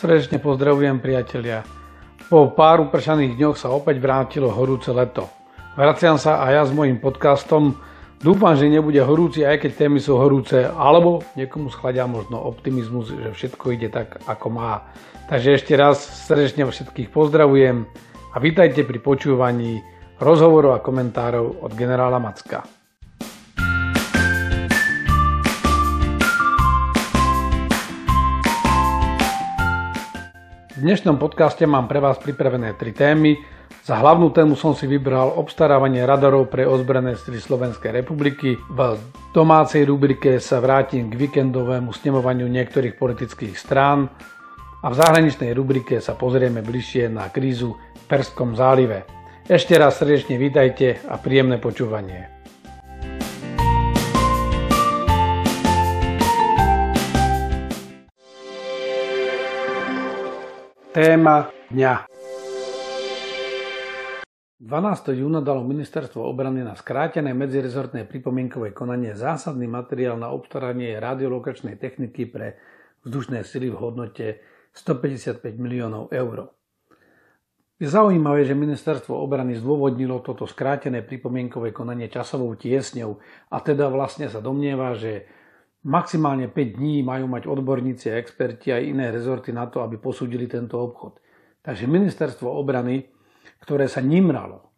Srdečne pozdravujem priatelia. Po pár upršaných dňoch sa opäť vrátilo horúce leto. Vraciam sa aj ja s mojim podcastom. Dúfam, že nebude horúci, aj keď témy sú horúce, alebo niekomu schladia možno optimizmus, že všetko ide tak, ako má. Takže ešte raz srdečne všetkých pozdravujem a vítajte pri počúvaní rozhovorov a komentárov od generála Macka. V dnešnom podcaste mám pre vás pripravené tri témy. Za hlavnú tému som si vybral obstarávanie radarov pre ozbrojené sily Slovenskej republiky. V domácej rubrike sa vrátim k víkendovému snemovaniu niektorých politických strán a v zahraničnej rubrike sa pozrieme bližšie na krízu v Perskom zálive. Ešte raz srdečne vítajte a príjemné počúvanie. Téma dňa 12. júna dalo Ministerstvo obrany na skrátené medzirezortné pripomienkové konanie zásadný materiál na obstaranie radiolokačnej techniky pre vzdušné sily v hodnote 155 miliónov eur. Je zaujímavé, že Ministerstvo obrany zdôvodnilo toto skrátené pripomienkové konanie časovou tiesňou a teda vlastne sa domnieva, že Maximálne 5 dní majú mať odborníci a experti aj iné rezorty na to, aby posúdili tento obchod. Takže ministerstvo obrany, ktoré sa nimralo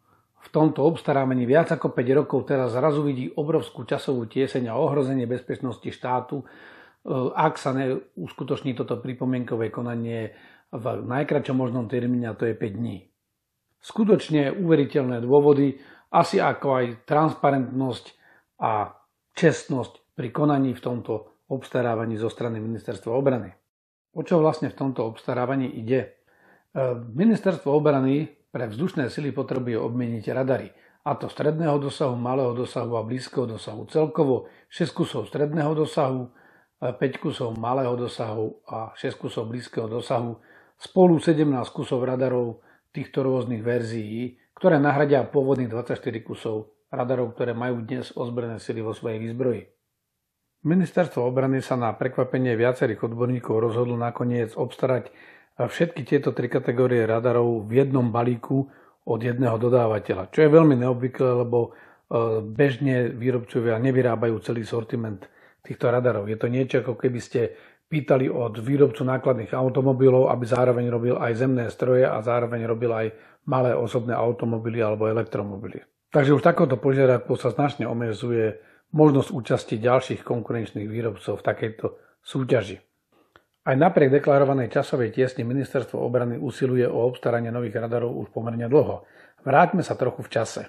v tomto obstarávaní viac ako 5 rokov, teraz zrazu vidí obrovskú časovú tieseň a ohrozenie bezpečnosti štátu, e, ak sa neuskutoční toto pripomienkové konanie v najkračom možnom termíne, a to je 5 dní. Skutočne uveriteľné dôvody, asi ako aj transparentnosť a čestnosť pri konaní v tomto obstarávaní zo strany Ministerstva obrany. O čo vlastne v tomto obstarávaní ide? E, Ministerstvo obrany pre vzdušné sily potrebuje obmeniť radary, a to stredného dosahu, malého dosahu a blízkeho dosahu. Celkovo 6 kusov stredného dosahu, 5 e, kusov malého dosahu a 6 kusov blízkeho dosahu, spolu 17 kusov radarov týchto rôznych verzií, ktoré nahradia pôvodných 24 kusov radarov, ktoré majú dnes ozbrojené sily vo svojej výzbroji. Ministerstvo obrany sa na prekvapenie viacerých odborníkov rozhodlo nakoniec obstarať všetky tieto tri kategórie radarov v jednom balíku od jedného dodávateľa, čo je veľmi neobvyklé, lebo e, bežne výrobcovia nevyrábajú celý sortiment týchto radarov. Je to niečo, ako keby ste pýtali od výrobcu nákladných automobilov, aby zároveň robil aj zemné stroje a zároveň robil aj malé osobné automobily alebo elektromobily. Takže už takouto požiadavkou sa značne omezuje možnosť účasti ďalších konkurenčných výrobcov v takejto súťaži. Aj napriek deklarovanej časovej tiesni ministerstvo obrany usiluje o obstaranie nových radarov už pomerne dlho. Vráťme sa trochu v čase.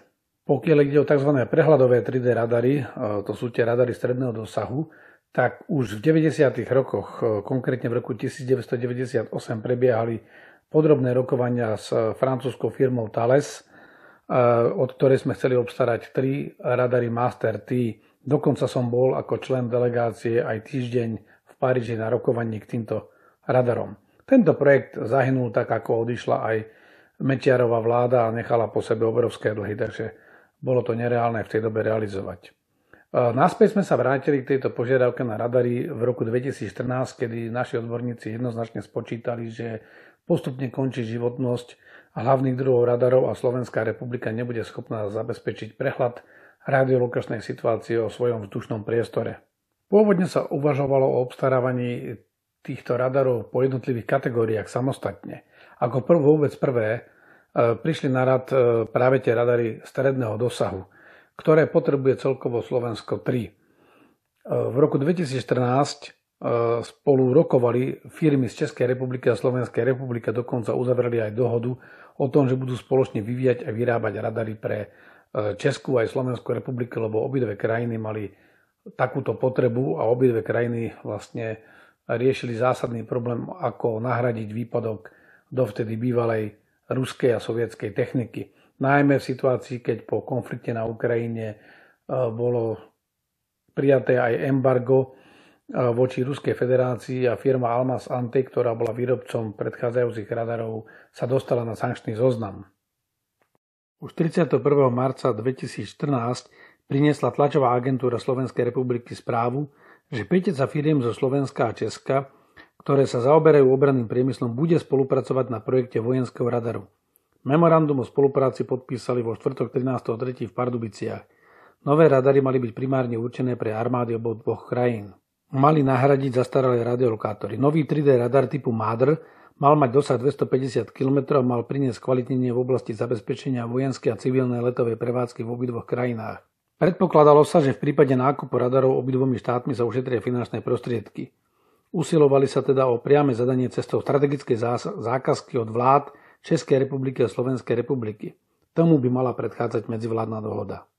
Pokiaľ ide o tzv. prehľadové 3D radary, e, to sú tie radary stredného dosahu, tak už v 90. rokoch, e, konkrétne v roku 1998, prebiehali podrobné rokovania s francúzskou firmou Thales, e, od ktorej sme chceli obstarať tri radary Master T Dokonca som bol ako člen delegácie aj týždeň v Paríži na rokovaní k týmto radarom. Tento projekt zahynul tak, ako odišla aj Mečiarová vláda a nechala po sebe obrovské dlhy, takže bolo to nereálne v tej dobe realizovať. Naspäť sme sa vrátili k tejto požiadavke na radary v roku 2014, kedy naši odborníci jednoznačne spočítali, že postupne končí životnosť hlavných druhov radarov a Slovenská republika nebude schopná zabezpečiť prehľad radiolokačnej situácie o svojom vzdušnom priestore. Pôvodne sa uvažovalo o obstarávaní týchto radarov po jednotlivých kategóriách samostatne. Ako prv, vôbec prvé e, prišli na rad e, práve tie radary stredného dosahu, ktoré potrebuje celkovo Slovensko 3. E, v roku 2014 spolu rokovali firmy z Českej republiky a Slovenskej republiky, dokonca uzavreli aj dohodu o tom, že budú spoločne vyvíjať a vyrábať radary pre Česku aj Slovenskú republiku, lebo obidve krajiny mali takúto potrebu a obidve krajiny vlastne riešili zásadný problém, ako nahradiť výpadok dovtedy bývalej ruskej a sovietskej techniky. Najmä v situácii, keď po konflikte na Ukrajine e, bolo prijaté aj embargo e, voči Ruskej federácii a firma Almas Ante, ktorá bola výrobcom predchádzajúcich radarov, sa dostala na sankčný zoznam. Už 31. marca 2014 priniesla tlačová agentúra Slovenskej republiky správu, že petica firiem zo Slovenska a Česka ktoré sa zaoberajú obranným priemyslom, bude spolupracovať na projekte vojenského radaru. Memorandum o spolupráci podpísali vo štvrtok 13.3. v Pardubiciach. Nové radary mali byť primárne určené pre armády oboch dvoch krajín. Mali nahradiť zastaralé radiolokátory. Nový 3D radar typu MADR mal mať dosah 250 km a mal priniesť kvalitnenie v oblasti zabezpečenia vojenskej a civilnej letovej prevádzky v obidvoch krajinách. Predpokladalo sa, že v prípade nákupu radarov obidvomi štátmi sa ušetria finančné prostriedky. Usilovali sa teda o priame zadanie cestou strategickej zákazky od vlád Českej republiky a Slovenskej republiky. Tomu by mala predchádzať medzivládna dohoda.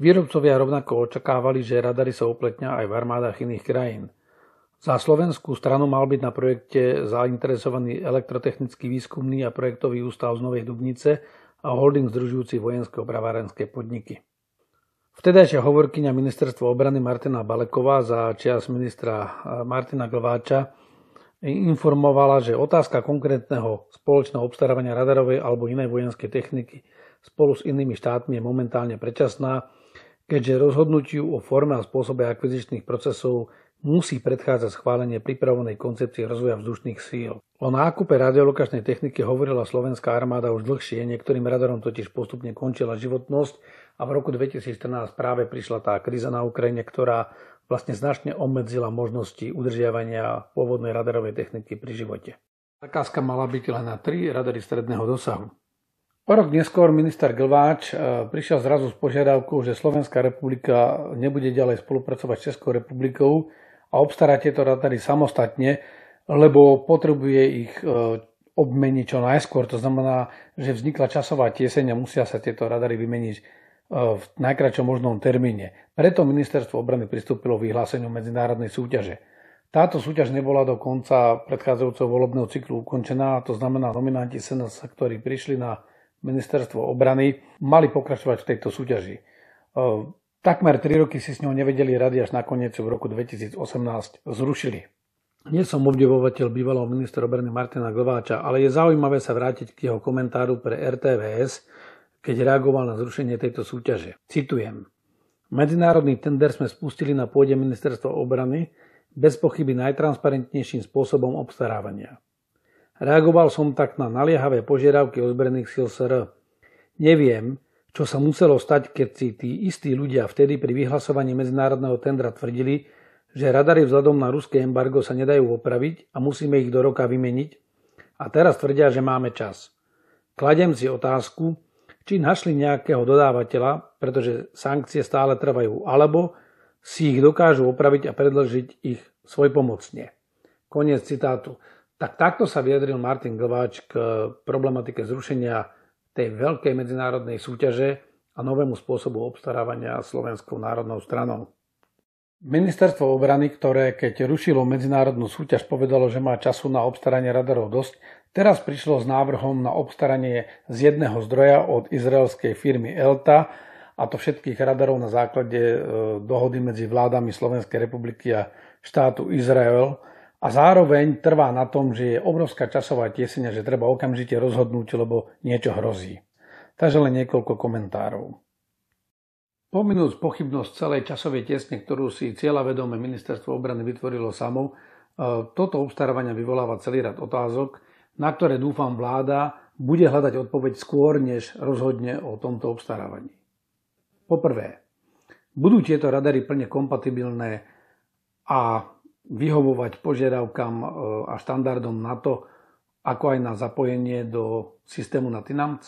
Výrobcovia rovnako očakávali, že radary sa upletnia aj v armádach iných krajín. Za slovenskú stranu mal byť na projekte zainteresovaný elektrotechnický výskumný a projektový ústav z Novej Dubnice a holding združujúci vojenské opravárenské podniky. Vtedajšia hovorkyňa ministerstva obrany Martina Baleková za čias ministra Martina Glváča informovala, že otázka konkrétneho spoločného obstarávania radarovej alebo inej vojenskej techniky spolu s inými štátmi je momentálne predčasná keďže rozhodnutiu o forme a spôsobe akvizičných procesov musí predchádzať schválenie pripravenej koncepcie rozvoja vzdušných síl. O nákupe radiolokačnej techniky hovorila slovenská armáda už dlhšie, niektorým radarom totiž postupne končila životnosť a v roku 2014 práve prišla tá kríza na Ukrajine, ktorá vlastne značne obmedzila možnosti udržiavania pôvodnej radarovej techniky pri živote. Zakázka mala byť len na tri radary stredného dosahu. O rok neskôr minister Glváč e, prišiel zrazu s požiadavkou, že Slovenská republika nebude ďalej spolupracovať s Českou republikou a obstará tieto radary samostatne, lebo potrebuje ich e, obmeniť čo najskôr. To znamená, že vznikla časová tieseň a musia sa tieto radary vymeniť e, v najkračom možnom termíne. Preto ministerstvo obrany pristúpilo k vyhláseniu medzinárodnej súťaže. Táto súťaž nebola do konca predchádzajúceho volebného cyklu ukončená, to znamená nominanti SNS, ktorí prišli na ministerstvo obrany, mali pokračovať v tejto súťaži. Takmer 3 roky si s ňou nevedeli rady, až nakoniec v roku 2018 zrušili. Nie som obdivovateľ bývalého ministra obrany Martina Glováča, ale je zaujímavé sa vrátiť k jeho komentáru pre RTVS, keď reagoval na zrušenie tejto súťaže. Citujem. Medzinárodný tender sme spustili na pôde ministerstva obrany bez pochyby najtransparentnejším spôsobom obstarávania. Reagoval som tak na naliehavé požiadavky ozbrojených síl SR. Neviem, čo sa muselo stať, keď si tí istí ľudia vtedy pri vyhlasovaní medzinárodného tendra tvrdili, že radary vzhľadom na ruské embargo sa nedajú opraviť a musíme ich do roka vymeniť a teraz tvrdia, že máme čas. Kladem si otázku, či našli nejakého dodávateľa, pretože sankcie stále trvajú, alebo si ich dokážu opraviť a predložiť ich svojpomocne. Koniec citátu. Tak takto sa vyjadril Martin Glváč k problematike zrušenia tej veľkej medzinárodnej súťaže a novému spôsobu obstarávania Slovenskou národnou stranou. Ministerstvo obrany, ktoré keď rušilo medzinárodnú súťaž povedalo, že má času na obstaranie radarov dosť, teraz prišlo s návrhom na obstaranie z jedného zdroja od izraelskej firmy Elta a to všetkých radarov na základe e, dohody medzi vládami Slovenskej republiky a štátu Izrael a zároveň trvá na tom, že je obrovská časová tieseň a že treba okamžite rozhodnúť, lebo niečo hrozí. Takže len niekoľko komentárov. Pominúc pochybnosť celej časovej tiesne, ktorú si cieľavedomé ministerstvo obrany vytvorilo samo, e, toto obstarávanie vyvoláva celý rad otázok, na ktoré dúfam vláda bude hľadať odpoveď skôr, než rozhodne o tomto obstarávaní. Poprvé, budú tieto radary plne kompatibilné a vyhovovať požiadavkám e, a štandardom NATO, ako aj na zapojenie do systému NATINAMC?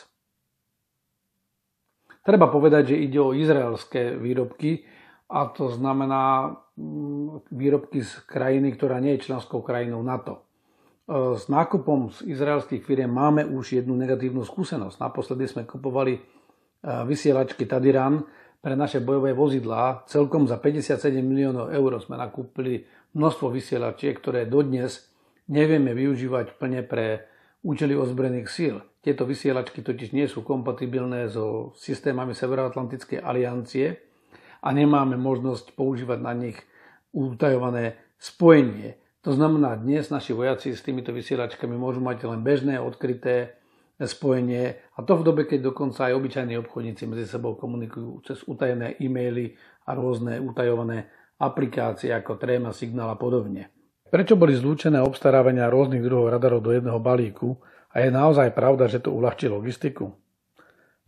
Treba povedať, že ide o izraelské výrobky a to znamená mm, výrobky z krajiny, ktorá nie je členskou krajinou NATO. E, s nákupom z izraelských firiem máme už jednu negatívnu skúsenosť. Naposledy sme kupovali e, vysielačky Tadiran pre naše bojové vozidlá. Celkom za 57 miliónov eur sme nakúpili množstvo vysielačiek, ktoré dodnes nevieme využívať plne pre účely ozbrojených síl. Tieto vysielačky totiž nie sú kompatibilné so systémami Severoatlantickej aliancie a nemáme možnosť používať na nich utajované spojenie. To znamená, dnes naši vojaci s týmito vysielačkami môžu mať len bežné, odkryté spojenie a to v dobe, keď dokonca aj obyčajní obchodníci medzi sebou komunikujú cez utajené e-maily a rôzne utajované aplikácie ako Tréma, Signál a podobne. Prečo boli zlúčené obstarávania rôznych druhov radarov do jedného balíku a je naozaj pravda, že to uľahčí logistiku?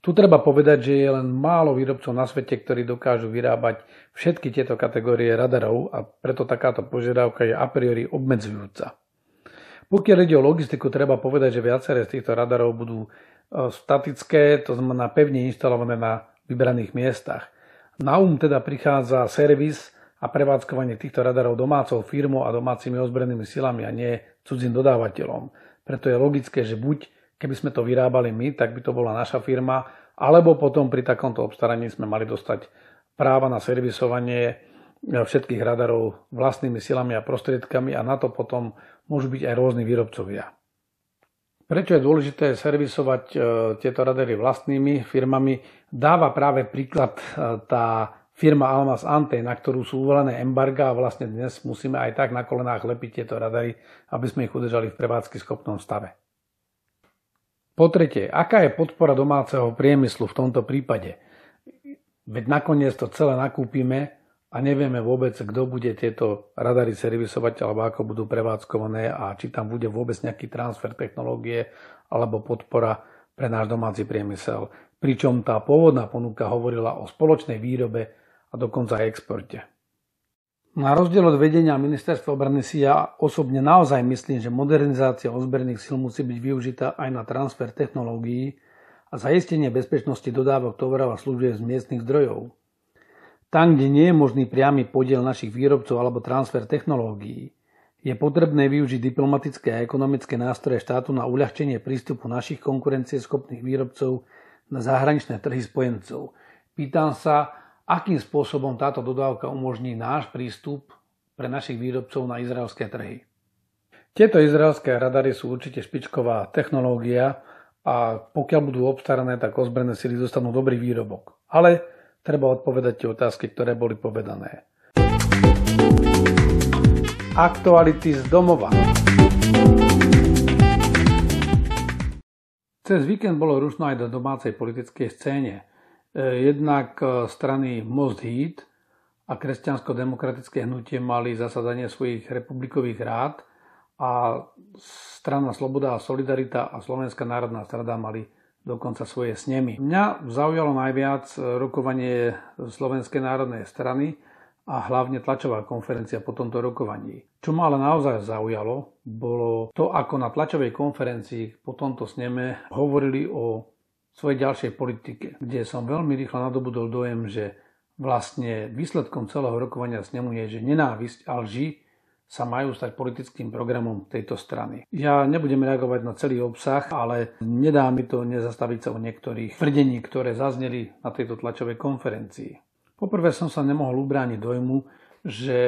Tu treba povedať, že je len málo výrobcov na svete, ktorí dokážu vyrábať všetky tieto kategórie radarov a preto takáto požiadavka je a priori obmedzujúca. Pokiaľ ide o logistiku, treba povedať, že viaceré z týchto radarov budú e, statické, to znamená pevne inštalované na vybraných miestach. Na um teda prichádza servis a prevádzkovanie týchto radarov domácou firmou a domácimi ozbrojenými silami a nie cudzím dodávateľom. Preto je logické, že buď Keby sme to vyrábali my, tak by to bola naša firma, alebo potom pri takomto obstaraní sme mali dostať práva na servisovanie všetkých radarov vlastnými silami a prostriedkami a na to potom môžu byť aj rôzni výrobcovia. Prečo je dôležité servisovať e, tieto radary vlastnými firmami? Dáva práve príklad e, tá firma Almas Ante, na ktorú sú uvolené embarga a vlastne dnes musíme aj tak na kolenách lepiť tieto radary, aby sme ich udržali v prevádzky schopnom stave. Po tretie, aká je podpora domáceho priemyslu v tomto prípade? Veď nakoniec to celé nakúpime a nevieme vôbec, kto bude tieto radary servisovať alebo ako budú prevádzkované a či tam bude vôbec nejaký transfer technológie alebo podpora pre náš domáci priemysel. Pričom tá pôvodná ponuka hovorila o spoločnej výrobe a dokonca aj exporte. Na rozdiel od vedenia ministerstva obrany si ja osobne naozaj myslím, že modernizácia ozbrojených síl musí byť využitá aj na transfer technológií a zaistenie bezpečnosti dodávok tovarov a služieb z miestnych zdrojov. Tam, kde nie je možný priamy podiel našich výrobcov alebo transfer technológií, je potrebné využiť diplomatické a ekonomické nástroje štátu na uľahčenie prístupu našich konkurencieschopných výrobcov na zahraničné trhy spojencov. Pýtam sa, akým spôsobom táto dodávka umožní náš prístup pre našich výrobcov na izraelské trhy. Tieto izraelské radary sú určite špičková technológia a pokiaľ budú obstarané, tak ozbrojené sily dostanú dobrý výrobok. Ale treba odpovedať tie otázky, ktoré boli povedané. Aktuality z domova. Cez víkend bolo rušno aj do domácej politickej scéne. E, jednak e, strany Most Heat a kresťansko-demokratické hnutie mali zasadanie svojich republikových rád a strana Sloboda a Solidarita a Slovenská národná strada mali dokonca svoje snemy. Mňa zaujalo najviac e, rokovanie Slovenskej národnej strany a hlavne tlačová konferencia po tomto rokovaní. Čo ma ale naozaj zaujalo, bolo to, ako na tlačovej konferencii po tomto sneme hovorili o svojej ďalšej politike, kde som veľmi rýchlo nadobudol dojem, že vlastne výsledkom celého rokovania s nemu je, že nenávisť a lži sa majú stať politickým programom tejto strany. Ja nebudem reagovať na celý obsah, ale nedá mi to nezastaviť sa o niektorých tvrdení, ktoré zazneli na tejto tlačovej konferencii. Poprvé som sa nemohol ubrániť dojmu, že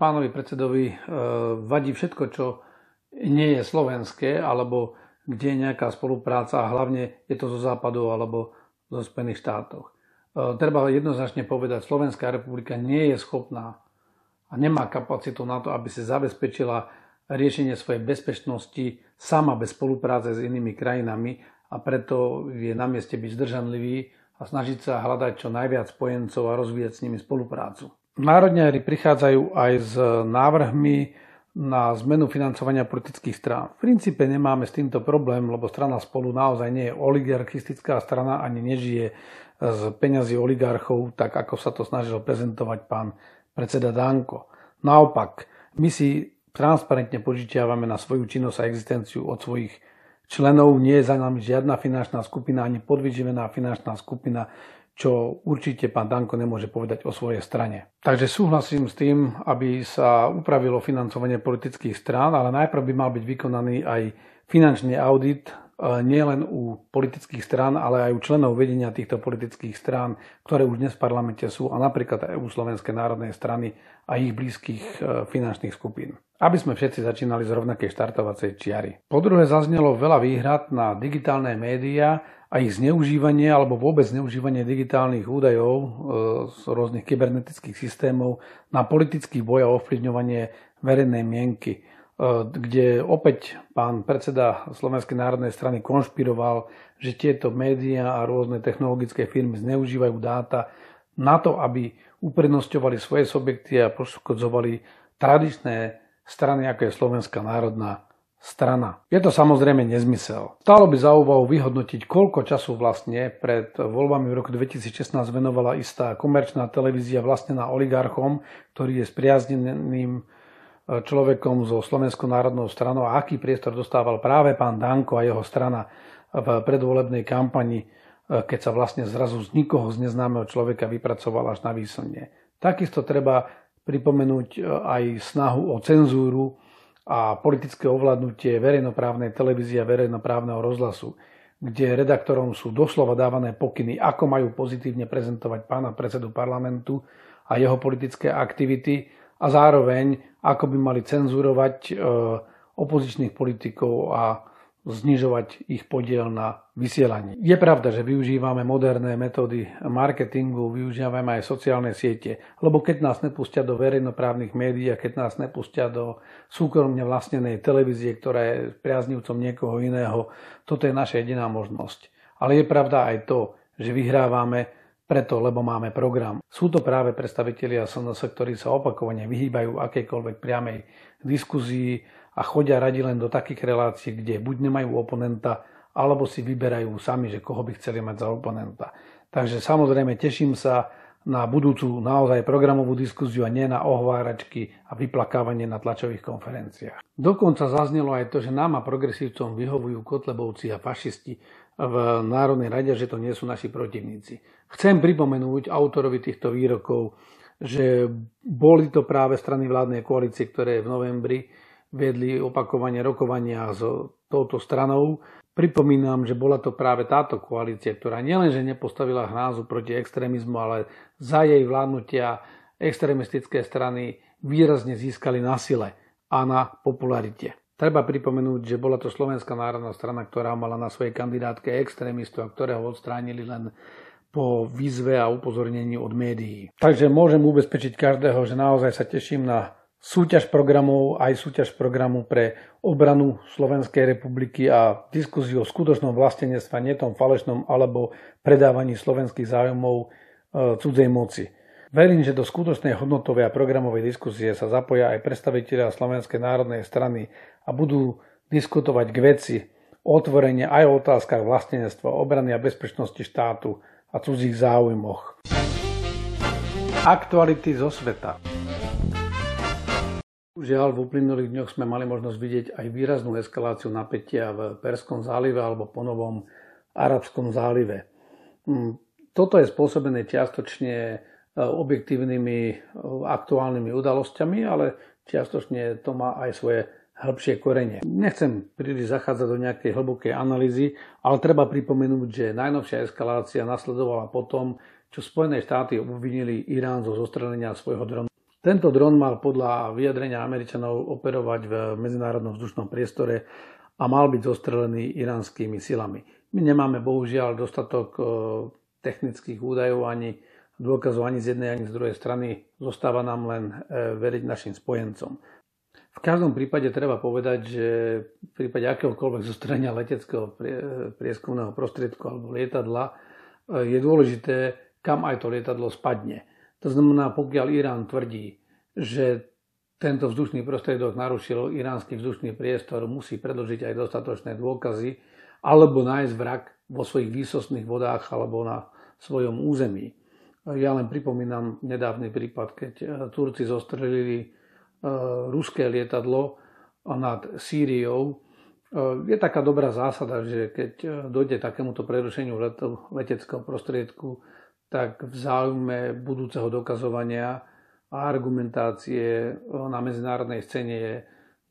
pánovi predsedovi e, vadí všetko, čo nie je slovenské, alebo kde je nejaká spolupráca a hlavne je to zo západu alebo zo Spojených štátoch. E, treba jednoznačne povedať, Slovenská republika nie je schopná a nemá kapacitu na to, aby si zabezpečila riešenie svojej bezpečnosti sama bez spolupráce s inými krajinami a preto je na mieste byť zdržanlivý a snažiť sa hľadať čo najviac spojencov a rozvíjať s nimi spoluprácu. Národniari prichádzajú aj s návrhmi na zmenu financovania politických strán. V princípe nemáme s týmto problém, lebo strana spolu naozaj nie je oligarchistická strana ani nežije z peňazí oligarchov, tak ako sa to snažil prezentovať pán predseda Danko. Naopak, my si transparentne požičiavame na svoju činnosť a existenciu od svojich členov. Nie je za nami žiadna finančná skupina ani podvyživená finančná skupina čo určite pán Danko nemôže povedať o svojej strane. Takže súhlasím s tým, aby sa upravilo financovanie politických strán, ale najprv by mal byť vykonaný aj finančný audit e, nielen u politických strán, ale aj u členov vedenia týchto politických strán, ktoré už dnes v parlamente sú a napríklad aj u Slovenskej národnej strany a ich blízkych e, finančných skupín. Aby sme všetci začínali z rovnakej štartovacej čiary. Po druhé zaznelo veľa výhrad na digitálne médiá a ich zneužívanie alebo vôbec zneužívanie digitálnych údajov e, z rôznych kybernetických systémov na politický boj a ovplyvňovanie verejnej mienky, e, kde opäť pán predseda Slovenskej národnej strany konšpiroval, že tieto médiá a rôzne technologické firmy zneužívajú dáta na to, aby uprednostňovali svoje subjekty a poškodzovali tradičné strany, ako je Slovenská národná strana. Je to samozrejme nezmysel. Stálo by za úvahu vyhodnotiť, koľko času vlastne pred voľbami v roku 2016 venovala istá komerčná televízia vlastnená oligarchom, ktorý je spriazneným e, človekom so Slovenskou národnou stranou a aký priestor dostával práve pán Danko a jeho strana v predvolebnej kampani, e, keď sa vlastne zrazu z nikoho z neznámeho človeka vypracoval až na výslnie. Takisto treba pripomenúť e, aj snahu o cenzúru a politické ovládnutie verejnoprávnej televízie a verejnoprávneho rozhlasu, kde redaktorom sú doslova dávané pokyny, ako majú pozitívne prezentovať pána predsedu parlamentu a jeho politické aktivity a zároveň ako by mali cenzurovať e, opozičných politikov a znižovať ich podiel na vysielaní. Je pravda, že využívame moderné metódy marketingu, využívame aj sociálne siete, lebo keď nás nepustia do verejnoprávnych médií a keď nás nepustia do súkromne vlastnenej televízie, ktorá je priaznivcom niekoho iného, toto je naša jediná možnosť. Ale je pravda aj to, že vyhrávame preto, lebo máme program. Sú to práve predstavitelia SNS, ktorí sa opakovane vyhýbajú akejkoľvek priamej diskuzii, a chodia radi len do takých relácií, kde buď nemajú oponenta, alebo si vyberajú sami, že koho by chceli mať za oponenta. Takže samozrejme teším sa na budúcu naozaj programovú diskuziu a nie na ohváračky a vyplakávanie na tlačových konferenciách. Dokonca zaznelo aj to, že nám a progresívcom vyhovujú kotlebovci a fašisti v Národnej rade, že to nie sú naši protivníci. Chcem pripomenúť autorovi týchto výrokov, že boli to práve strany vládnej koalície, ktoré v novembri viedli opakovanie rokovania s touto stranou. Pripomínam, že bola to práve táto koalícia, ktorá nielenže nepostavila hrázu proti extrémizmu, ale za jej vládnutia extrémistické strany výrazne získali na sile a na popularite. Treba pripomenúť, že bola to Slovenská národná strana, ktorá mala na svojej kandidátke extrémistov, ktorého odstránili len po výzve a upozornení od médií. Takže môžem ubezpečiť každého, že naozaj sa teším na súťaž programov, aj súťaž programu pre obranu Slovenskej republiky a diskusiu o skutočnom vlastenectve, nie tom falešnom alebo predávaní slovenských zájmov e, cudzej moci. Verím, že do skutočnej hodnotovej a programovej diskusie sa zapoja aj predstavitelia Slovenskej národnej strany a budú diskutovať k veci, otvorenie aj o otázkach vlastenectva, obrany a bezpečnosti štátu a cudzích záujmoch. Aktuality zo sveta. Žiaľ, v uplynulých dňoch sme mali možnosť vidieť aj výraznú eskaláciu napätia v Perskom zálive alebo po novom Arabskom zálive. Mm, toto je spôsobené čiastočne e, objektívnymi e, aktuálnymi udalosťami, ale čiastočne to má aj svoje hĺbšie korenie. Nechcem príliš zachádzať do nejakej hlbokej analýzy, ale treba pripomenúť, že najnovšia eskalácia nasledovala potom, čo Spojené štáty obvinili Irán zo zostrelenia svojho dronu. Tento dron mal podľa vyjadrenia Američanov operovať v medzinárodnom vzdušnom priestore a mal byť zostrelený iránskymi silami. My nemáme bohužiaľ dostatok e, technických údajov ani dôkazov ani z jednej, ani z druhej strany. Zostáva nám len e, veriť našim spojencom. V každom prípade treba povedať, že v prípade akéhokoľvek zostrelenia leteckého prieskumného prostriedku alebo lietadla e, je dôležité, kam aj to lietadlo spadne. To znamená, pokiaľ Irán tvrdí, že tento vzdušný prostriedok narušil iránsky vzdušný priestor, musí predložiť aj dostatočné dôkazy alebo nájsť vrak vo svojich výsostných vodách alebo na svojom území. Ja len pripomínam nedávny prípad, keď eh, Turci zostrelili eh, ruské lietadlo nad Sýriou. Eh, je taká dobrá zásada, že keď dojde takémuto prerušeniu leteckého prostriedku, tak v záujme budúceho dokazovania a argumentácie na medzinárodnej scéne je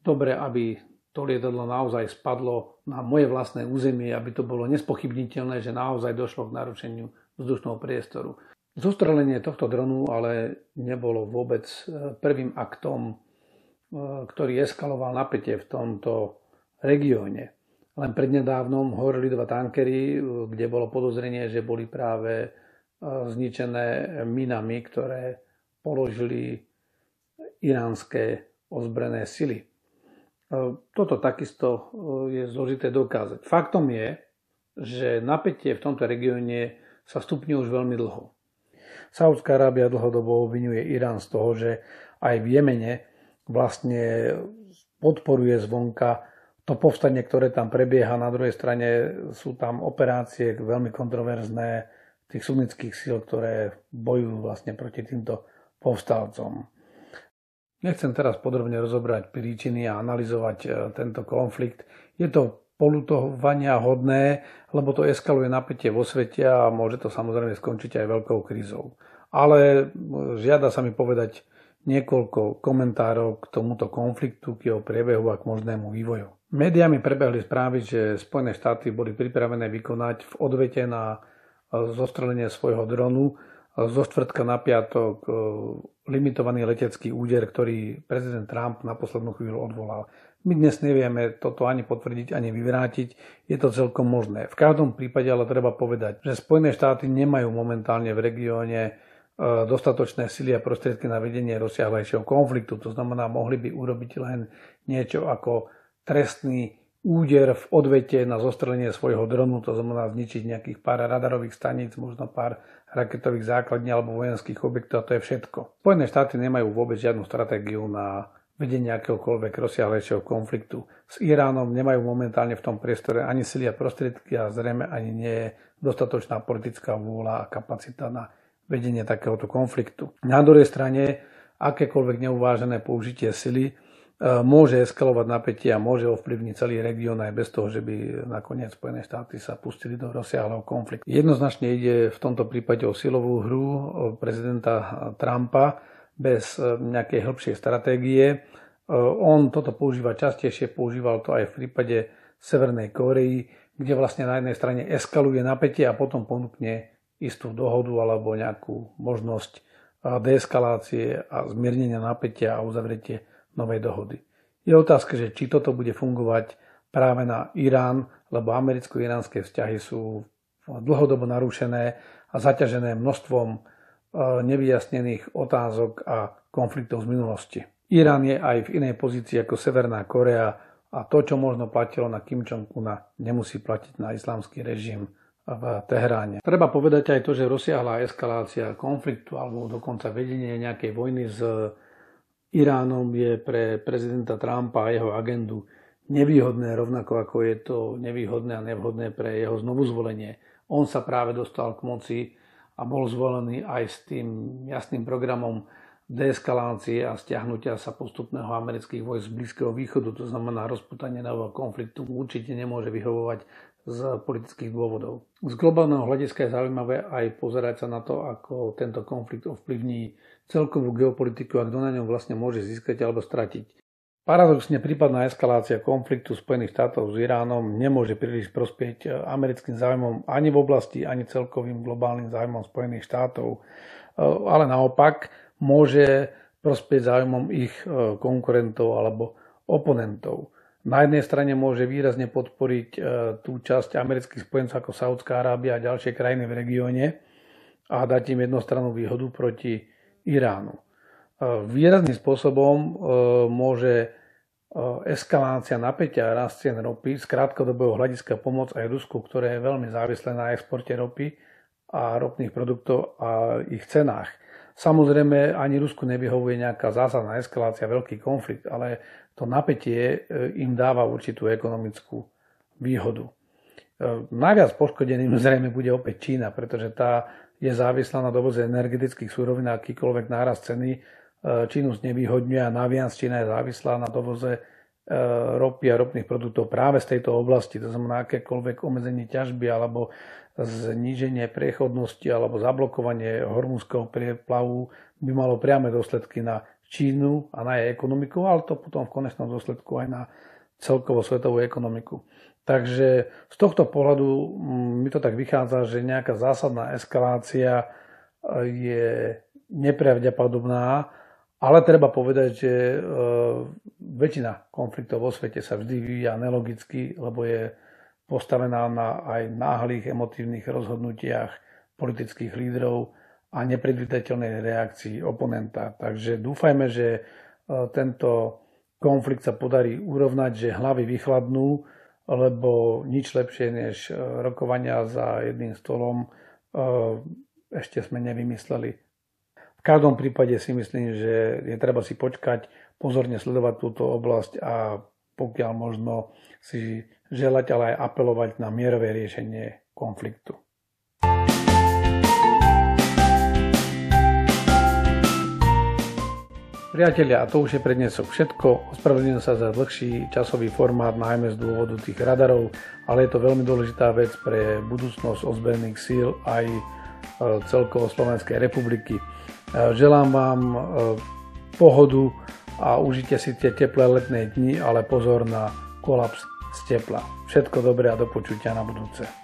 dobre, aby to lietadlo naozaj spadlo na moje vlastné územie, aby to bolo nespochybniteľné, že naozaj došlo k narušeniu vzdušného priestoru. Zostrelenie tohto dronu ale nebolo vôbec e, prvým aktom, e, ktorý eskaloval napätie v tomto regióne. Len prednedávnom horili dva tankery, e, kde bolo podozrenie, že boli práve zničené minami, ktoré položili iránske ozbrojené sily. Toto takisto je zložité dokázať. Faktom je, že napätie v tomto regióne sa stupňuje už veľmi dlho. Saudská Arábia dlhodobo obvinuje Irán z toho, že aj v Jemene vlastne podporuje zvonka to povstanie, ktoré tam prebieha. Na druhej strane sú tam operácie veľmi kontroverzné tých sunnických síl, ktoré bojujú vlastne proti týmto povstalcom. Nechcem teraz podrobne rozobrať príčiny a analyzovať e, tento konflikt. Je to polutovania hodné, lebo to eskaluje napätie vo svete a môže to samozrejme skončiť aj veľkou krízou. Ale e, žiada sa mi povedať niekoľko komentárov k tomuto konfliktu, k jeho priebehu a k možnému vývoju. Médiami prebehli správy, že Spojené štáty boli pripravené vykonať v odvete na zostrelenie svojho dronu zo štvrtka na piatok e, limitovaný letecký úder, ktorý prezident Trump na poslednú chvíľu odvolal. My dnes nevieme toto ani potvrdiť, ani vyvrátiť. Je to celkom možné. V každom prípade ale treba povedať, že Spojené štáty nemajú momentálne v regióne e, dostatočné sily a prostriedky na vedenie rozsiahlejšieho konfliktu. To znamená, mohli by urobiť len niečo ako trestný úder v odvete na zostrelenie svojho dronu, to znamená zničiť nejakých pár radarových staníc, možno pár raketových základní alebo vojenských objektov a to je všetko. Spojené štáty nemajú vôbec žiadnu stratégiu na vedenie akéhokoľvek rozsiahlejšieho konfliktu. S Iránom nemajú momentálne v tom priestore ani sily a prostriedky a zrejme ani nie je dostatočná politická vôľa a kapacita na vedenie takéhoto konfliktu. Na druhej strane akékoľvek neuvážené použitie sily môže eskalovať napätie a môže ovplyvniť celý región aj bez toho, že by nakoniec Spojené štáty sa pustili do rozsiahleho konfliktu. Jednoznačne ide v tomto prípade o silovú hru prezidenta Trumpa bez e, nejakej hĺbšej stratégie. E, on toto používa častejšie, používal to aj v prípade Severnej Kórei, kde vlastne na jednej strane eskaluje napätie a potom ponúkne istú dohodu alebo nejakú možnosť deeskalácie a zmiernenia napätia a uzavretie novej dohody. Je otázka, že či toto bude fungovať práve na Irán, lebo americko-iránske vzťahy sú dlhodobo narušené a zaťažené množstvom e, nevyjasnených otázok a konfliktov z minulosti. Irán je aj v inej pozícii ako Severná Korea a to, čo možno platilo na Kim Jong-una, nemusí platiť na islamský režim v Teheráne. Treba povedať aj to, že rozsiahla eskalácia konfliktu alebo dokonca vedenie nejakej vojny s Iránom je pre prezidenta Trumpa a jeho agendu nevýhodné, rovnako ako je to nevýhodné a nevhodné pre jeho znovuzvolenie. On sa práve dostal k moci a bol zvolený aj s tým jasným programom deeskalácie a stiahnutia sa postupného amerických vojsk z Blízkeho východu, to znamená rozputanie nového konfliktu, určite nemôže vyhovovať z politických dôvodov. Z globálneho hľadiska je zaujímavé aj pozerať sa na to, ako tento konflikt ovplyvní celkovú geopolitiku a kto na ňom vlastne môže získať alebo stratiť. Paradoxne prípadná eskalácia konfliktu Spojených štátov s Iránom nemôže príliš prospieť americkým zájmom ani v oblasti, ani celkovým globálnym zájmom Spojených štátov, ale naopak môže prospieť zájmom ich konkurentov alebo oponentov. Na jednej strane môže výrazne podporiť tú časť amerických spojencov ako Saudská Arábia a ďalšie krajiny v regióne a dať im jednostrannú výhodu proti Iránu. E, výrazným spôsobom e, môže e, eskalácia napätia a rast cien ropy z krátkodobého hľadiska pomoc aj Rusku, ktoré je veľmi závislé na exporte ropy a ropných produktov a ich cenách. Samozrejme, ani Rusku nevyhovuje nejaká zásadná eskalácia, veľký konflikt, ale to napätie im dáva určitú ekonomickú výhodu. Najviac poškodeným zrejme bude opäť Čína, pretože tá je závislá na dovoze energetických súrovín a akýkoľvek náraz ceny e, Čínu znevýhodňuje a naviac Čína je závislá na dovoze e, ropy a ropných produktov práve z tejto oblasti. To znamená akékoľvek omezenie ťažby alebo zníženie priechodnosti alebo zablokovanie hormúnskeho prieplavu by malo priame dôsledky na Čínu a na jej ekonomiku, ale to potom v konečnom dôsledku aj na celkovo svetovú ekonomiku. Takže z tohto pohľadu mm, mi to tak vychádza, že nejaká zásadná eskalácia e, je nepravdepodobná, ale treba povedať, že e, väčšina konfliktov vo svete sa vždy vyvíja nelogicky, lebo je postavená na aj náhlych emotívnych rozhodnutiach politických lídrov a nepredvídateľnej reakcii oponenta. Takže dúfajme, že e, tento konflikt sa podarí urovnať, že hlavy vychladnú, lebo nič lepšie než e, rokovania za jedným stolom e, ešte sme nevymysleli. V každom prípade si myslím, že je treba si počkať, pozorne sledovať túto oblasť a pokiaľ možno si želať, ale aj apelovať na mierové riešenie konfliktu. Priatelia, a to už je pre dnes všetko. Ospravedlňujem sa za dlhší časový formát, najmä z dôvodu tých radarov, ale je to veľmi dôležitá vec pre budúcnosť ozbrojených síl aj e, celkovo Slovenskej republiky. E, želám vám e, pohodu a užite si tie teplé letné dni, ale pozor na kolaps z tepla. Všetko dobré a do počutia na budúce.